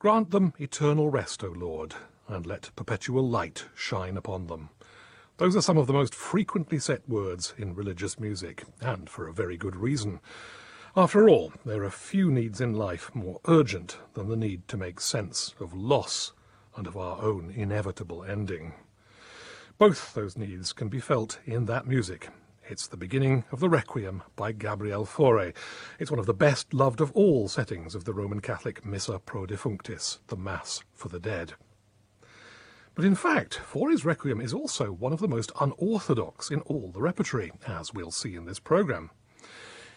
Grant them eternal rest, O Lord, and let perpetual light shine upon them. Those are some of the most frequently set words in religious music, and for a very good reason. After all, there are few needs in life more urgent than the need to make sense of loss and of our own inevitable ending. Both those needs can be felt in that music, it's the beginning of the Requiem by Gabriel Fauré. It's one of the best loved of all settings of the Roman Catholic Missa pro defunctis, the Mass for the Dead. But in fact, Fauré's Requiem is also one of the most unorthodox in all the repertory, as we'll see in this programme.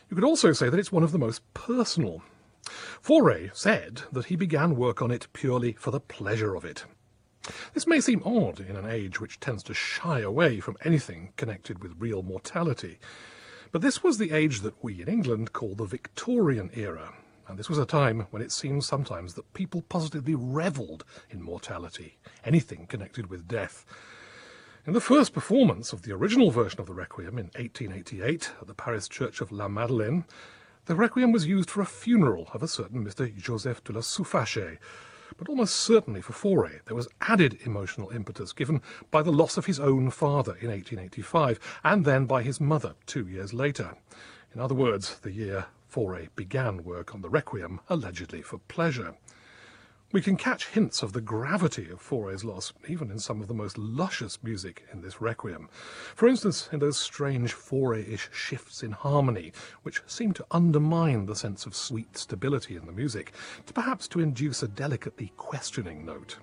You could also say that it's one of the most personal. Fauré said that he began work on it purely for the pleasure of it. This may seem odd in an age which tends to shy away from anything connected with real mortality, but this was the age that we in England call the Victorian era, and this was a time when it seems sometimes that people positively revelled in mortality, anything connected with death. In the first performance of the original version of the Requiem in 1888 at the Paris Church of La Madeleine, the Requiem was used for a funeral of a certain Mr. Joseph de la Souffache, but almost certainly for Fauré there was added emotional impetus given by the loss of his own father in 1885 and then by his mother two years later. In other words, the year Fauré began work on the Requiem allegedly for pleasure. We can catch hints of the gravity of Fauré's loss even in some of the most luscious music in this requiem. For instance, in those strange Fauré-ish shifts in harmony, which seem to undermine the sense of sweet stability in the music, to perhaps to induce a delicately questioning note.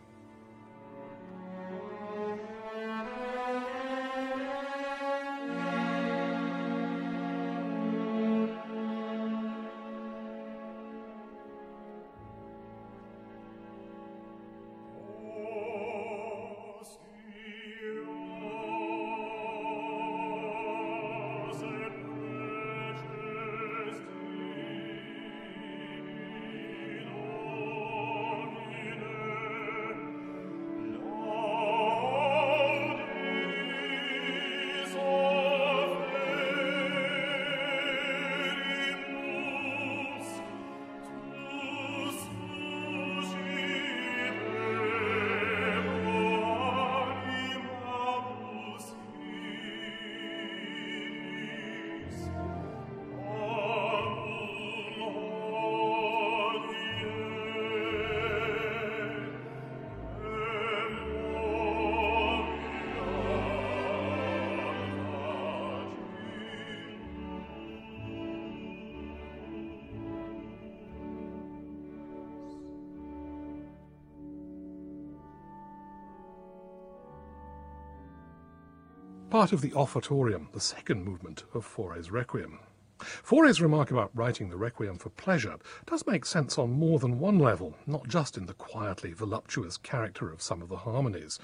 Part of the offertorium, the second movement of Fauré's Requiem. Fauré's remark about writing the Requiem for pleasure does make sense on more than one level, not just in the quietly voluptuous character of some of the harmonies.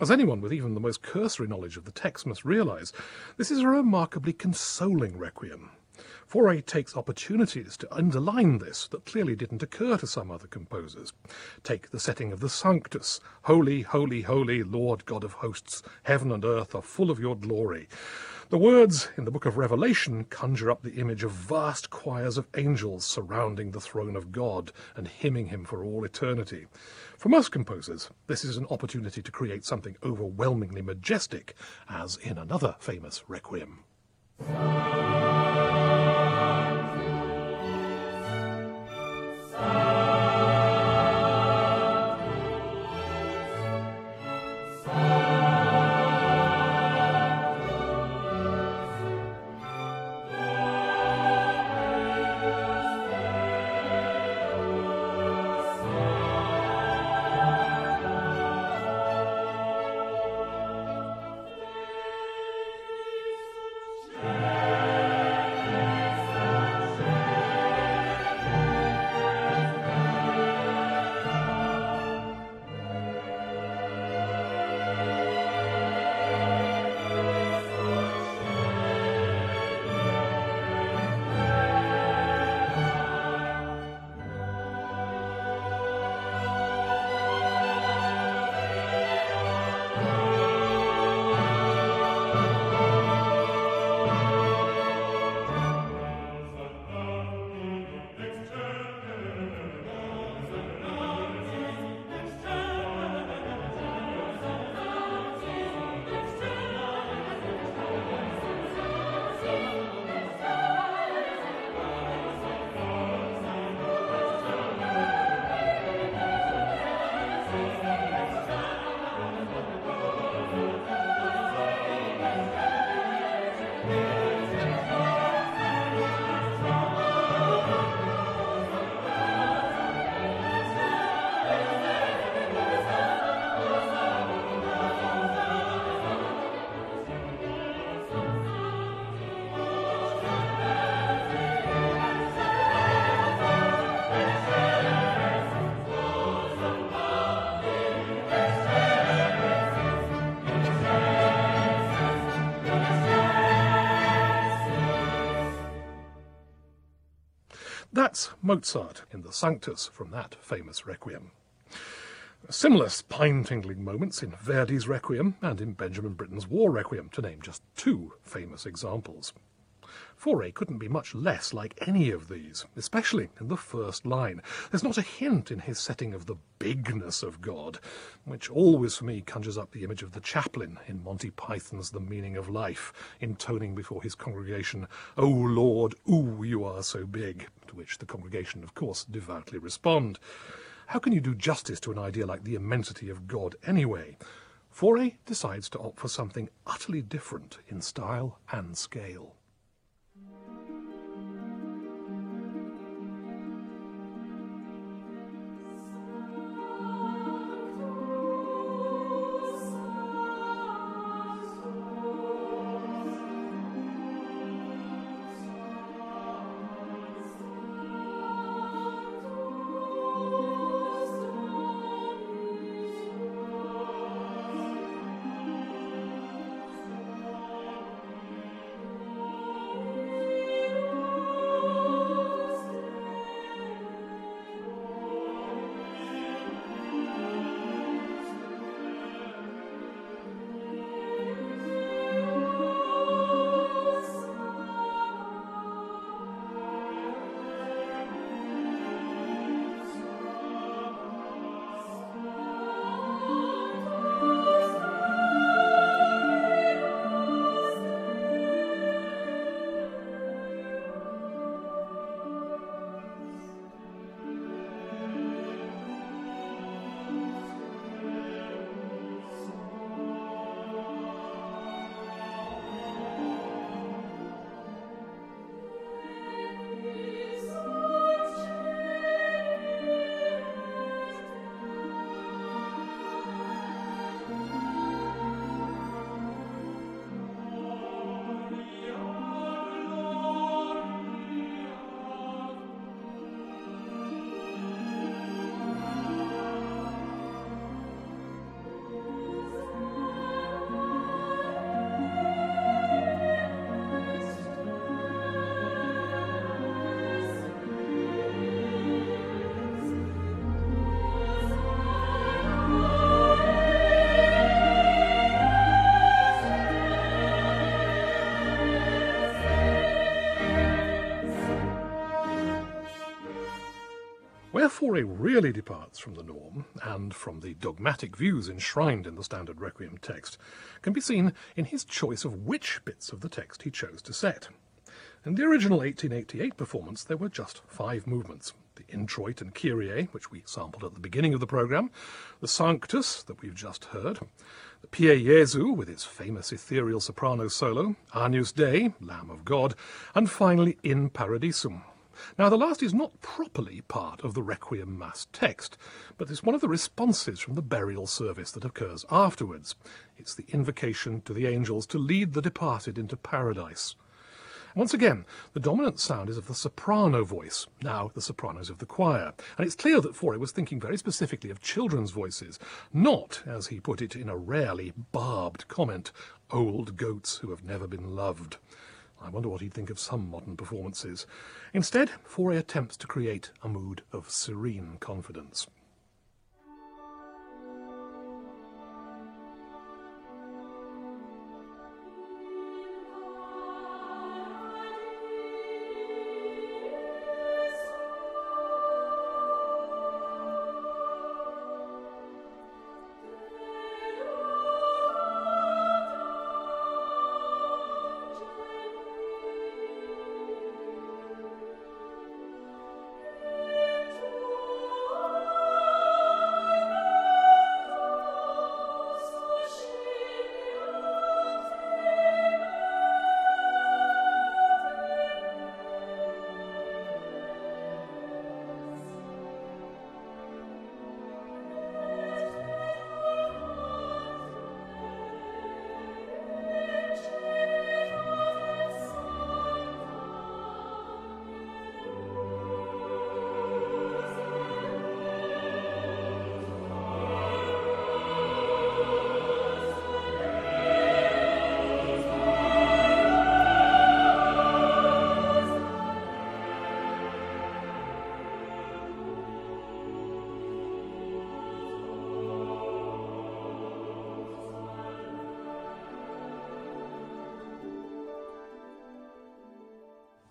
As anyone with even the most cursory knowledge of the text must realize, this is a remarkably consoling requiem, Fauré takes opportunities to underline this that clearly didn't occur to some other composers. Take the setting of the Sanctus, Holy, holy, holy, Lord God of hosts, heaven and earth are full of your glory. The words in the book of Revelation conjure up the image of vast choirs of angels surrounding the throne of God and hymning him for all eternity. For most composers, this is an opportunity to create something overwhelmingly majestic, as in another famous requiem. Mozart in the Sanctus from that famous Requiem. Similar spine-tingling moments in Verdi's Requiem and in Benjamin Britten's War Requiem, to name just two famous examples. Fauré couldn't be much less like any of these, especially in the first line. There's not a hint in his setting of the bigness of God, which always for me conjures up the image of the chaplain in Monty Python's The Meaning of Life, intoning before his congregation, O Lord, ooh, you are so big, to which the congregation, of course, devoutly respond. How can you do justice to an idea like the immensity of God anyway? Fauré decides to opt for something utterly different in style and scale. Fauré really departs from the norm, and from the dogmatic views enshrined in the standard Requiem text, can be seen in his choice of which bits of the text he chose to set. In the original 1888 performance, there were just five movements. The Introit and Kyrie, which we sampled at the beginning of the programme, the Sanctus, that we've just heard, the Pie Jesu, with its famous ethereal soprano solo, Agnus Dei, Lamb of God, and finally In Paradisum, now, the last is not properly part of the Requiem Mass text, but is one of the responses from the burial service that occurs afterwards. It's the invocation to the angels to lead the departed into paradise. Once again, the dominant sound is of the soprano voice, now the sopranos of the choir, and it's clear that Fauré was thinking very specifically of children's voices, not, as he put it in a rarely barbed comment, old goats who have never been loved. I wonder what he'd think of some modern performances. Instead, Fauré attempts to create a mood of serene confidence.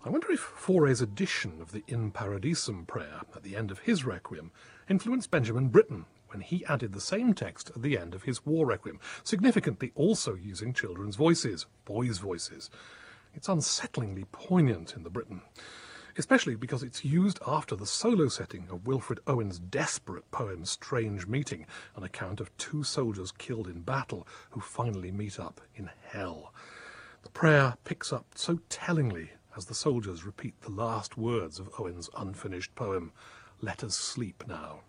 I wonder if Fauré's edition of the In Paradisum prayer at the end of his Requiem influenced Benjamin Britten when he added the same text at the end of his War Requiem, significantly also using children's voices, boys' voices. It's unsettlingly poignant in the Britten, especially because it's used after the solo setting of Wilfred Owen's desperate poem Strange Meeting, an account of two soldiers killed in battle who finally meet up in hell. The prayer picks up so tellingly as the soldiers repeat the last words of Owen's unfinished poem, Let us sleep now.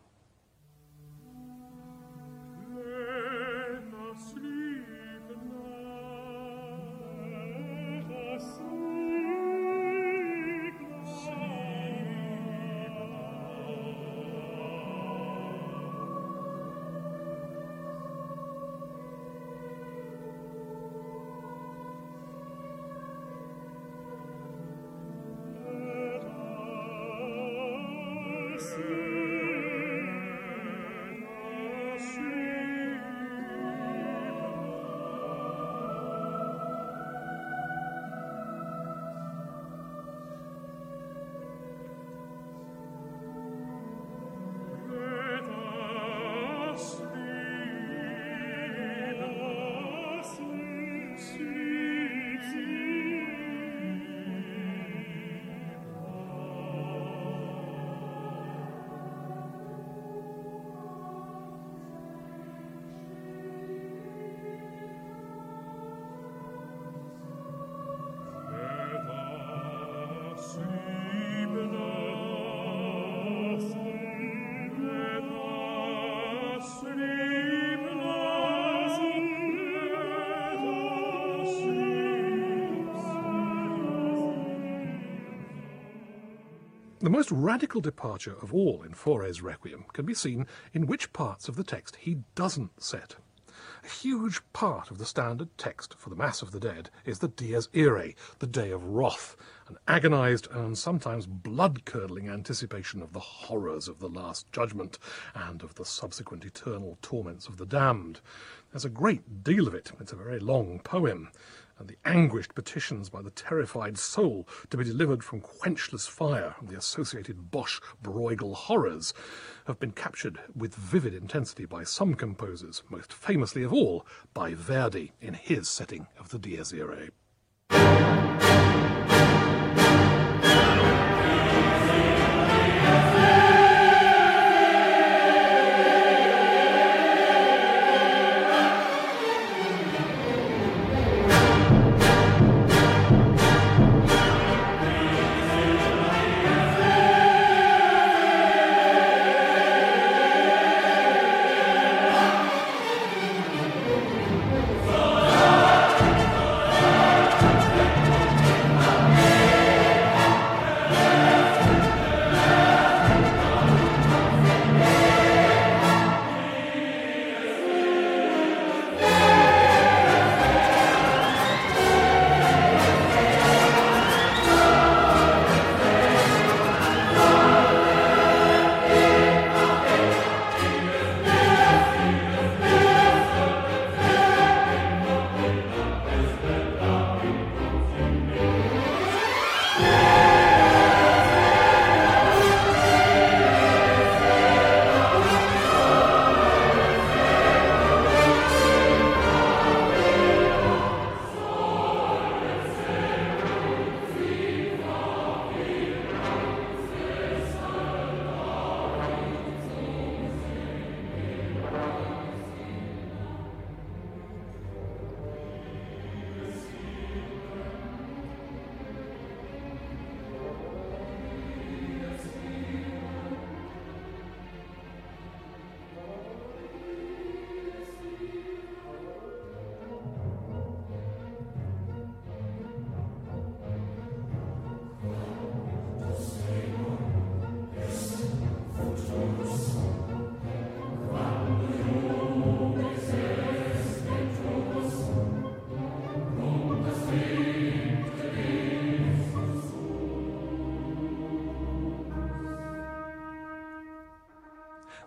The most radical departure of all in Fauré's Requiem can be seen in which parts of the text he doesn't set. A huge part of the standard text for the Mass of the Dead is the Dies Irae, the Day of Wrath, an agonized and sometimes blood-curdling anticipation of the horrors of the Last Judgment and of the subsequent eternal torments of the damned. There's a great deal of it. It's a very long poem and the anguished petitions by the terrified soul to be delivered from quenchless fire and the associated Bosch Bruegel horrors have been captured with vivid intensity by some composers, most famously of all by Verdi in his setting of the Dies Irae.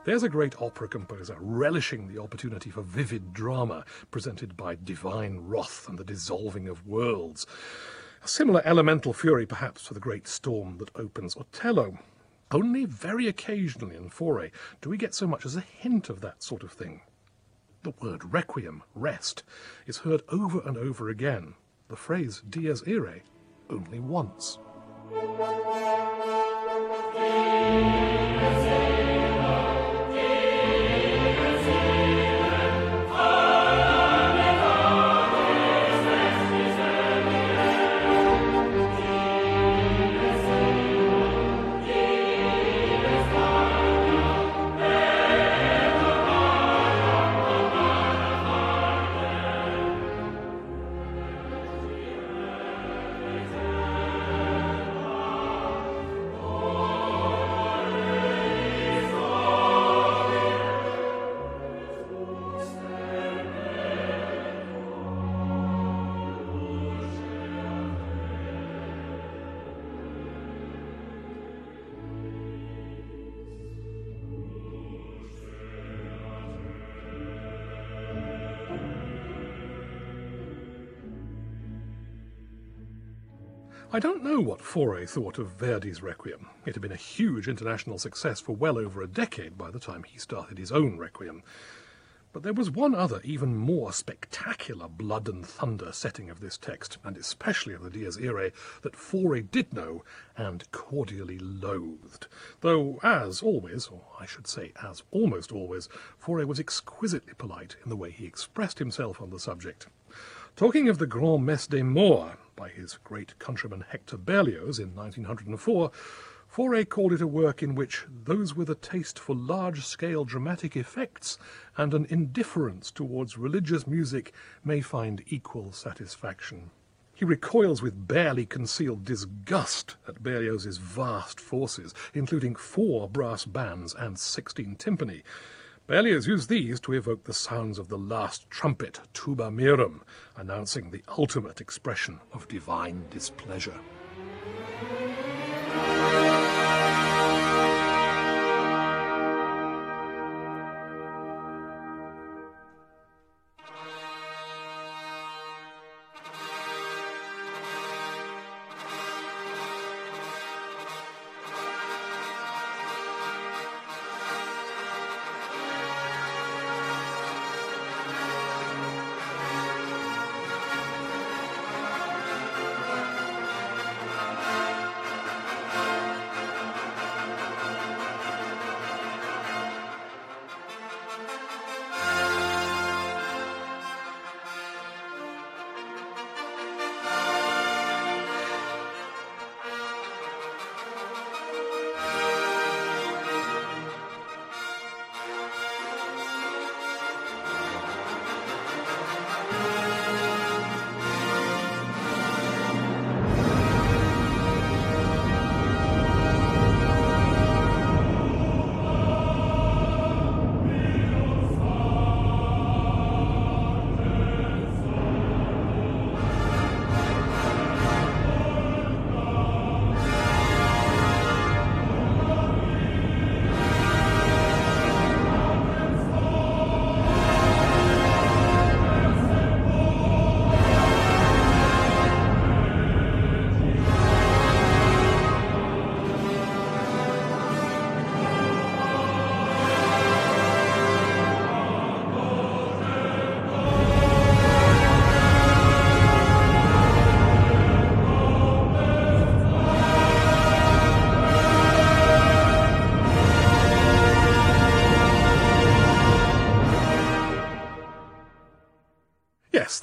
There's a great opera composer relishing the opportunity for vivid drama presented by divine wrath and the dissolving of worlds. A similar elemental fury, perhaps, for the great storm that opens Otello. Only very occasionally in Fauré do we get so much as a hint of that sort of thing. The word requiem, rest, is heard over and over again. The phrase dies irae only once. I don't know what Fauré thought of Verdi's Requiem. It had been a huge international success for well over a decade by the time he started his own Requiem. But there was one other, even more spectacular blood and thunder setting of this text, and especially of the Dies Irae, that Fauré did know and cordially loathed. Though, as always, or I should say as almost always, Fauré was exquisitely polite in the way he expressed himself on the subject. Talking of the Grand Messe des Morts by his great countryman Hector Berlioz in 1904, Fauré called it a work in which those with a taste for large-scale dramatic effects and an indifference towards religious music may find equal satisfaction. He recoils with barely concealed disgust at Berlioz's vast forces, including four brass bands and sixteen timpani, Berlioz used these to evoke the sounds of the last trumpet, tuba mirum, announcing the ultimate expression of divine displeasure.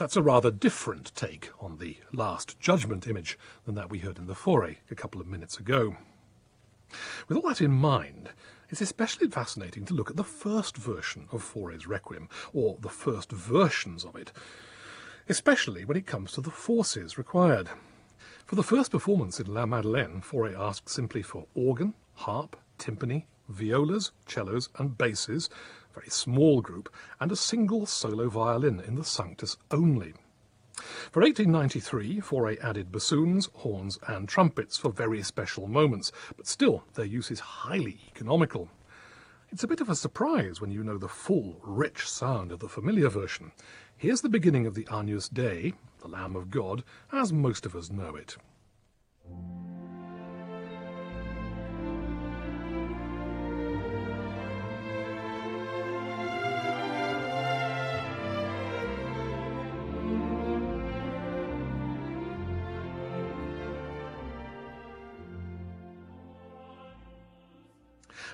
That's a rather different take on the Last Judgment image than that we heard in the Fauré a couple of minutes ago. With all that in mind, it's especially fascinating to look at the first version of Fauré's Requiem, or the first versions of it, especially when it comes to the forces required. For the first performance in La Madeleine, Fauré asked simply for organ, harp, timpani, violas, cellos, and basses, very small group, and a single solo violin in the Sanctus only. For 1893, Fauré added bassoons, horns, and trumpets for very special moments, but still their use is highly economical. It's a bit of a surprise when you know the full, rich sound of the familiar version. Here's the beginning of the Agnus Dei, the Lamb of God, as most of us know it.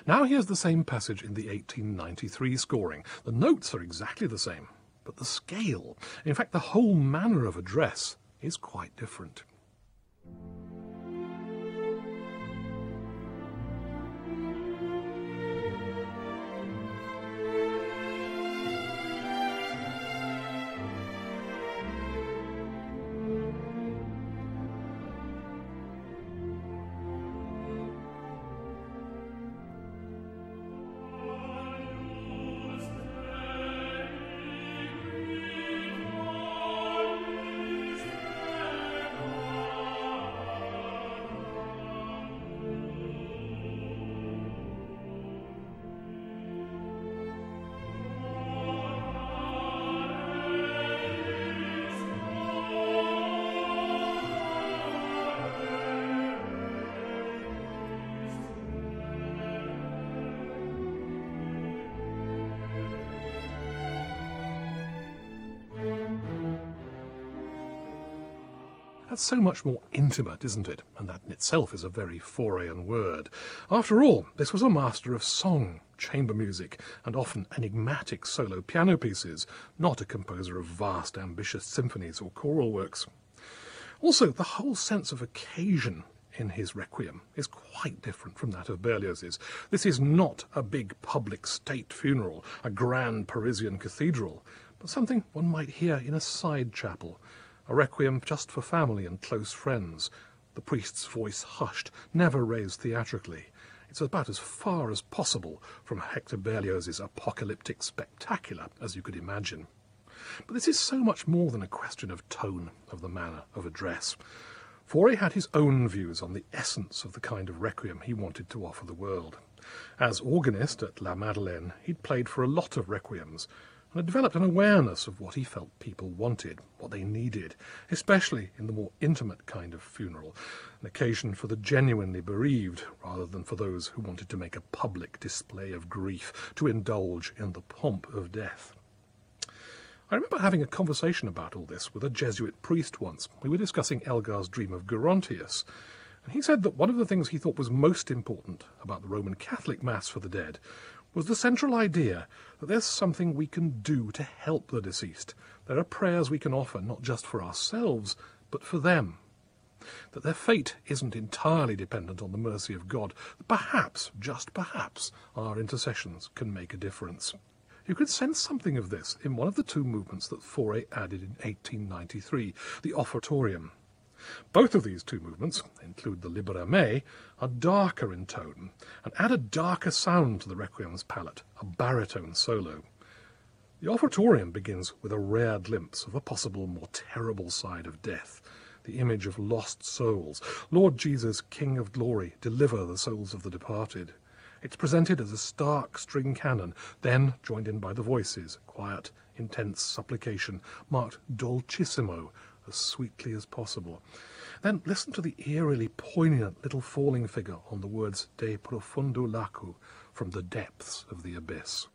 Now here's the same passage in the 1893 scoring. The notes are exactly the same, but the scale, in fact the whole manner of address, is quite different. That's so much more intimate, isn't it? And that in itself is a very Fauréan word. After all, this was a master of song, chamber music, and often enigmatic solo piano pieces, not a composer of vast, ambitious symphonies or choral works. Also, the whole sense of occasion in his Requiem is quite different from that of Berlioz's. This is not a big public state funeral, a grand Parisian cathedral, but something one might hear in a side chapel, a requiem just for family and close friends. The priest's voice hushed, never raised theatrically. It's about as far as possible from Hector Berlioz's apocalyptic spectacular as you could imagine. But this is so much more than a question of tone, of the manner, of address. Fauré had his own views on the essence of the kind of requiem he wanted to offer the world. As organist at La Madeleine, he'd played for a lot of requiems, and had developed an awareness of what he felt people wanted, what they needed, especially in the more intimate kind of funeral, an occasion for the genuinely bereaved rather than for those who wanted to make a public display of grief, to indulge in the pomp of death. I remember having a conversation about all this with a Jesuit priest once. We were discussing Elgar's dream of Gerontius, and he said that one of the things he thought was most important about the Roman Catholic Mass for the dead was the central idea that there's something we can do to help the deceased. There are prayers we can offer not just for ourselves, but for them. That their fate isn't entirely dependent on the mercy of God. that Perhaps, just perhaps, our intercessions can make a difference. You could sense something of this in one of the two movements that Fauré added in 1893, the Offertorium. Both of these two movements include the Libera Me, are darker in tone and add a darker sound to the Requiem's palette, a baritone solo. The Offertorium begins with a rare glimpse of a possible more terrible side of death, the image of lost souls. Lord Jesus, King of glory, deliver the souls of the departed. It's presented as a stark string canon, then joined in by the voices, quiet, intense supplication, marked dolcissimo, as sweetly as possible. Then listen to the eerily poignant little falling figure on the words De profundo lacu, from the depths of the abyss.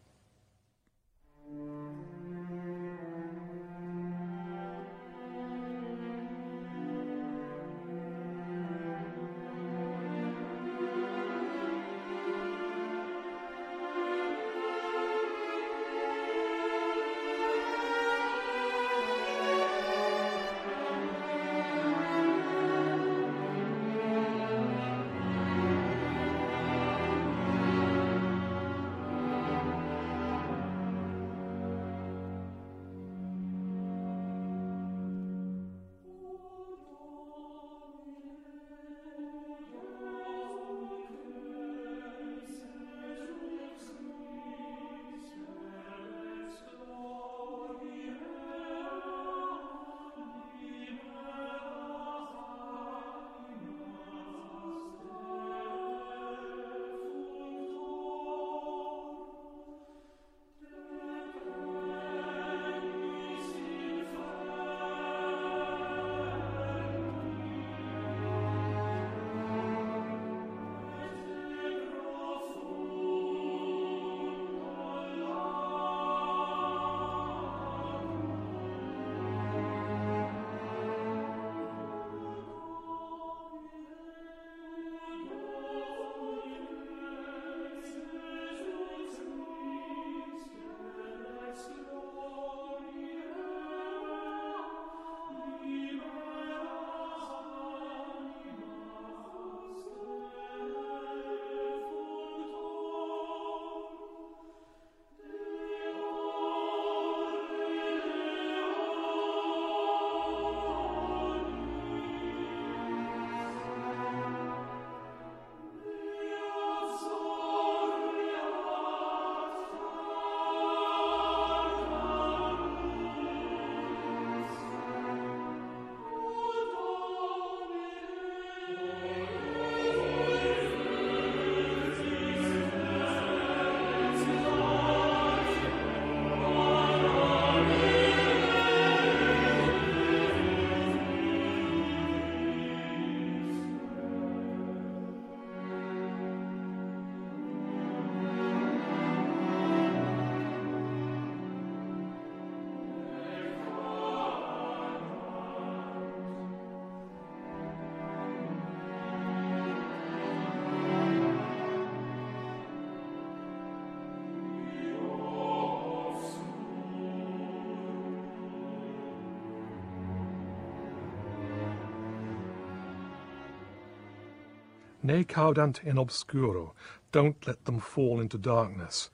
Ne cadant in obscuro. Don't let them fall into darkness.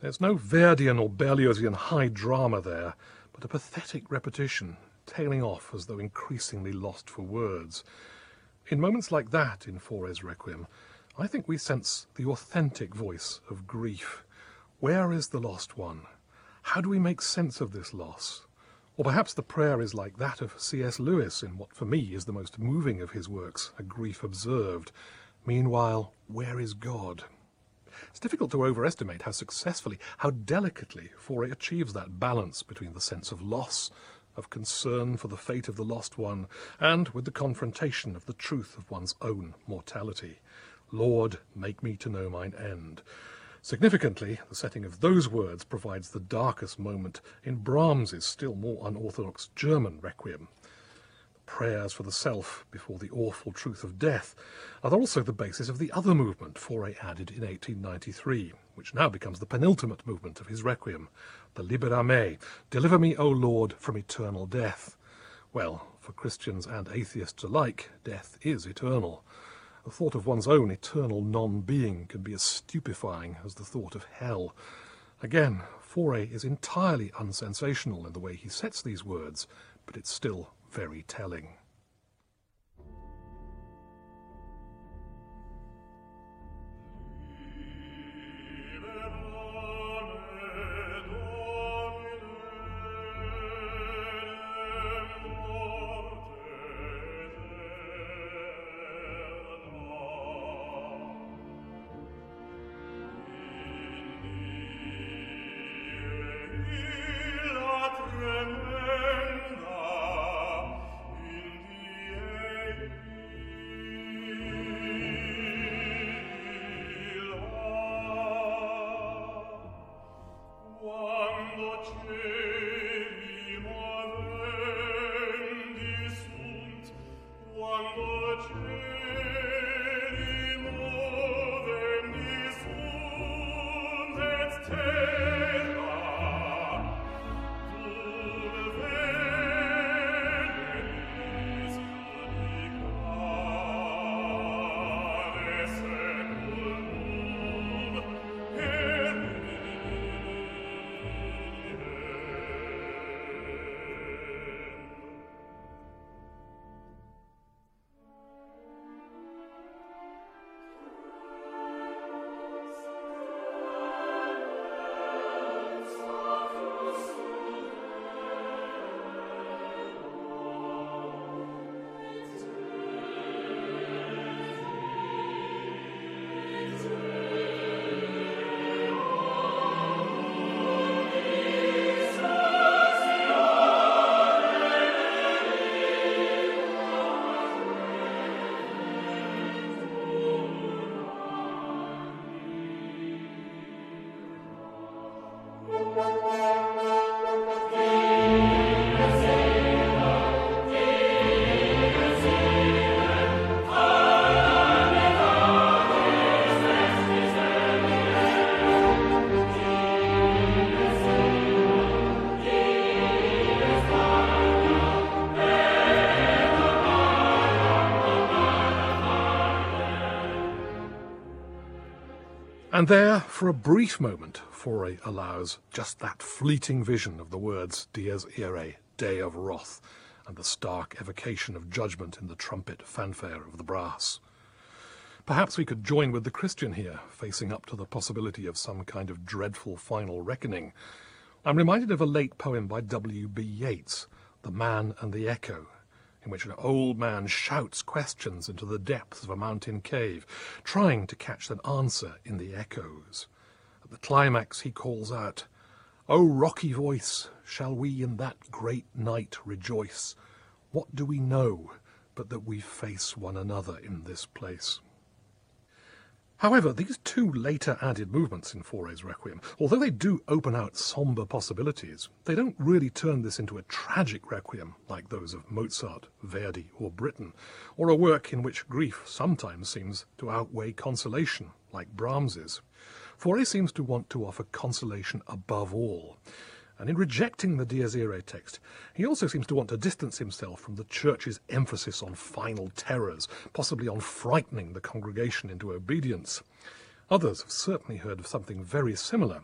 There's no Verdian or Berliozian high drama there, but a pathetic repetition, tailing off as though increasingly lost for words. In moments like that in Fauré's Requiem, I think we sense the authentic voice of grief. Where is the lost one? How do we make sense of this loss? Or perhaps the prayer is like that of C.S. Lewis in what for me is the most moving of his works, A Grief Observed. Meanwhile, where is God? It's difficult to overestimate how successfully, how delicately Fauré achieves that balance between the sense of loss, of concern for the fate of the lost one, and with the confrontation of the truth of one's own mortality. Lord, make me to know mine end. Significantly, the setting of those words provides the darkest moment in Brahms's still more unorthodox German Requiem. Prayers for the self before the awful truth of death are also the basis of the other movement Fauré added in 1893, which now becomes the penultimate movement of his Requiem, the Libera me, Deliver me, O Lord, from eternal death. Well, for Christians and atheists alike, death is eternal. The thought of one's own eternal non-being can be as stupefying as the thought of hell. Again, Fauré is entirely unsensational in the way he sets these words, but it's still very telling. And there, for a brief moment, Fauré allows just that fleeting vision of the words Dies Irae, Day of Wrath, and the stark evocation of judgment in the trumpet fanfare of the brass. Perhaps we could join with the Christian here, facing up to the possibility of some kind of dreadful final reckoning. I'm reminded of a late poem by W.B. Yeats, The Man and the Echo, in which an old man shouts questions into the depths of a mountain cave, trying to catch an answer in the echoes. At the climax, he calls out, O rocky voice, shall we in that great night rejoice? What do we know but that we face one another in this place? However, these two later added movements in Fauré's Requiem, although they do open out sombre possibilities, they don't really turn this into a tragic requiem like those of Mozart, Verdi, or Britten, or a work in which grief sometimes seems to outweigh consolation, like Brahms's. Fauré seems to want to offer consolation above all, And in rejecting the Dies Irae text, he also seems to want to distance himself from the Church's emphasis on final terrors, possibly on frightening the congregation into obedience. Others have certainly heard of something very similar.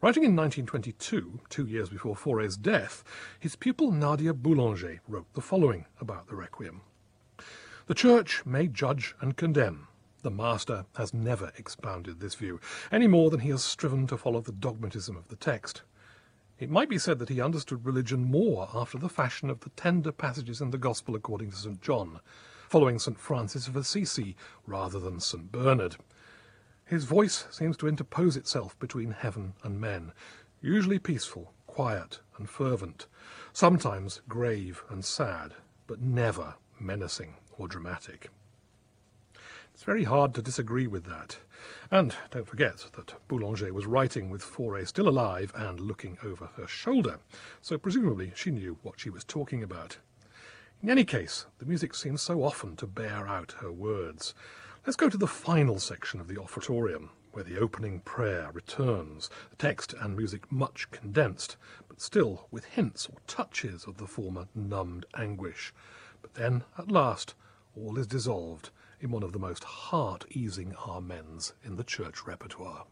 Writing in 1922, two years before Fauré's death, his pupil Nadia Boulanger wrote the following about the Requiem. The Church may judge and condemn. The Master has never expounded this view, any more than he has striven to follow the dogmatism of the text. It might be said that he understood religion more after the fashion of the tender passages in the Gospel according to St. John, following St. Francis of Assisi rather than St. Bernard. His voice seems to interpose itself between heaven and men, usually peaceful, quiet, and fervent, sometimes grave and sad, but never menacing or dramatic. It's very hard to disagree with that. And don't forget that Boulanger was writing with Fauré still alive and looking over her shoulder, so presumably she knew what she was talking about. In any case, the music seems so often to bear out her words. Let's go to the final section of the offertorium, where the opening prayer returns, the text and music much condensed, but still with hints or touches of the former numbed anguish. But then, at last, all is dissolved in one of the most heart-easing amens in the church repertoire.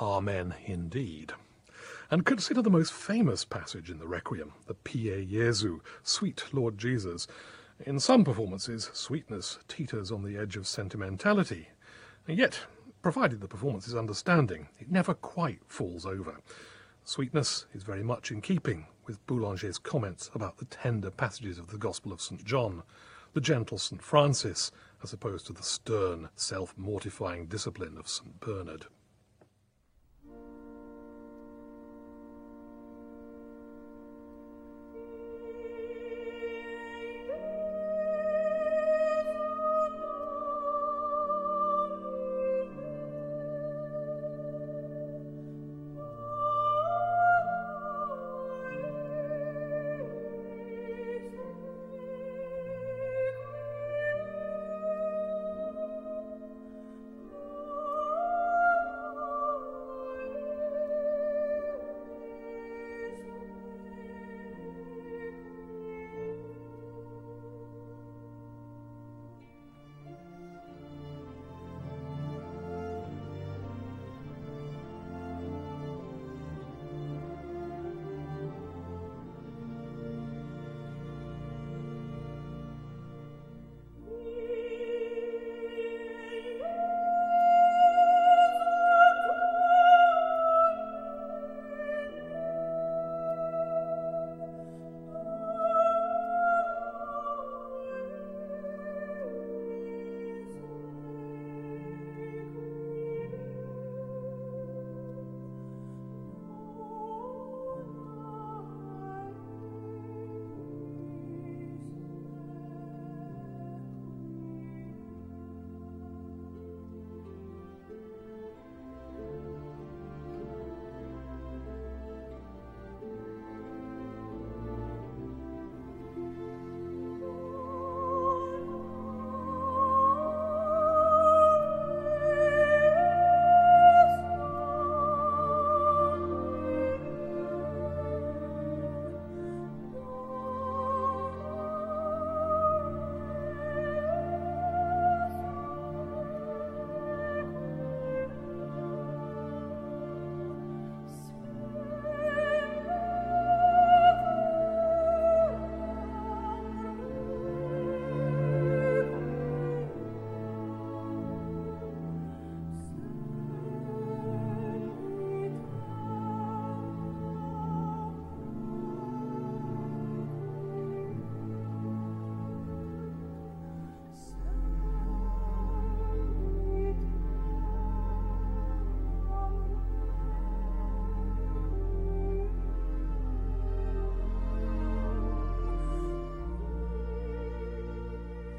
Amen indeed. And consider the most famous passage in the Requiem, the Pie Jesu, Sweet Lord Jesus. In some performances, sweetness teeters on the edge of sentimentality. And yet, provided the performance is understanding, it never quite falls over. Sweetness is very much in keeping with Boulanger's comments about the tender passages of the Gospel of St. John, the gentle St. Francis, as opposed to the stern, self-mortifying discipline of St. Bernard.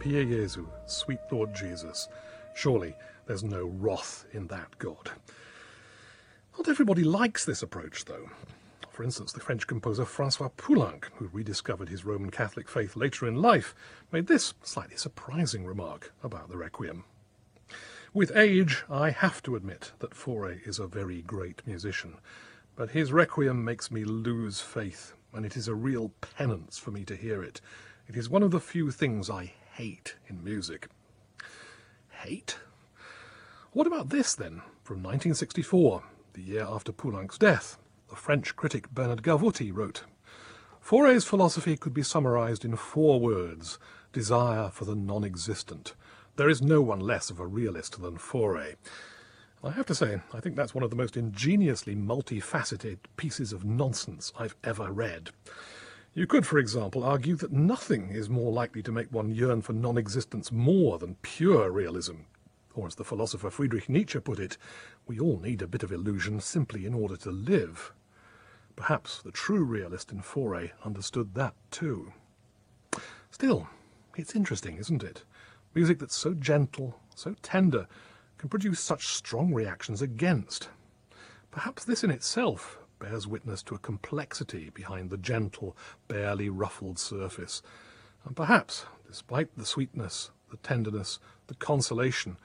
Pie Jesu, sweet Lord Jesus. Surely there's no wrath in that God. Not everybody likes this approach, though. For instance, the French composer Francois Poulenc, who rediscovered his Roman Catholic faith later in life, made this slightly surprising remark about the Requiem. With age, I have to admit that Fauré is a very great musician, but his Requiem makes me lose faith, and it is a real penance for me to hear it. It is one of the few things I hate in music. Hate? What about this, then, from 1964, the year after Poulenc's death? The French critic Bernard Gavoty wrote, Fauré's philosophy could be summarized in four words desire for the non existent. There is no one less of a realist than Fauré. I have to say, I think that's one of the most ingeniously multifaceted pieces of nonsense I've ever read. You could, for example, argue that nothing is more likely to make one yearn for non existence more than pure realism. Or, as the philosopher Friedrich Nietzsche put it, we all need a bit of illusion simply in order to live. Perhaps the true realist in Fauré understood that too. Still, it's interesting, isn't it? Music that's so gentle, so tender, can produce such strong reactions against. Perhaps this in itself bears witness to a complexity behind the gentle, barely ruffled surface. And perhaps, despite the sweetness, the tenderness, the consolation,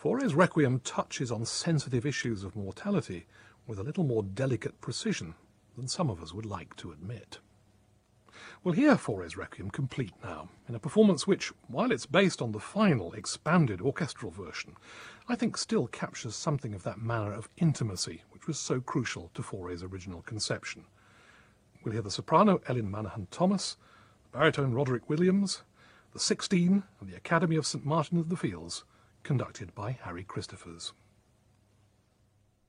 Fauré's Requiem touches on sensitive issues of mortality with a little more delicate precision than some of us would like to admit. We'll hear Fauré's Requiem complete now, in a performance which, while it's based on the final, expanded orchestral version, I think still captures something of that manner of intimacy which was so crucial to Fauré's original conception. We'll hear the soprano Elin Manahan Thomas, the baritone Roderick Williams, the Sixteen, and the Academy of St Martin of the Fields, conducted by Harry Christophers.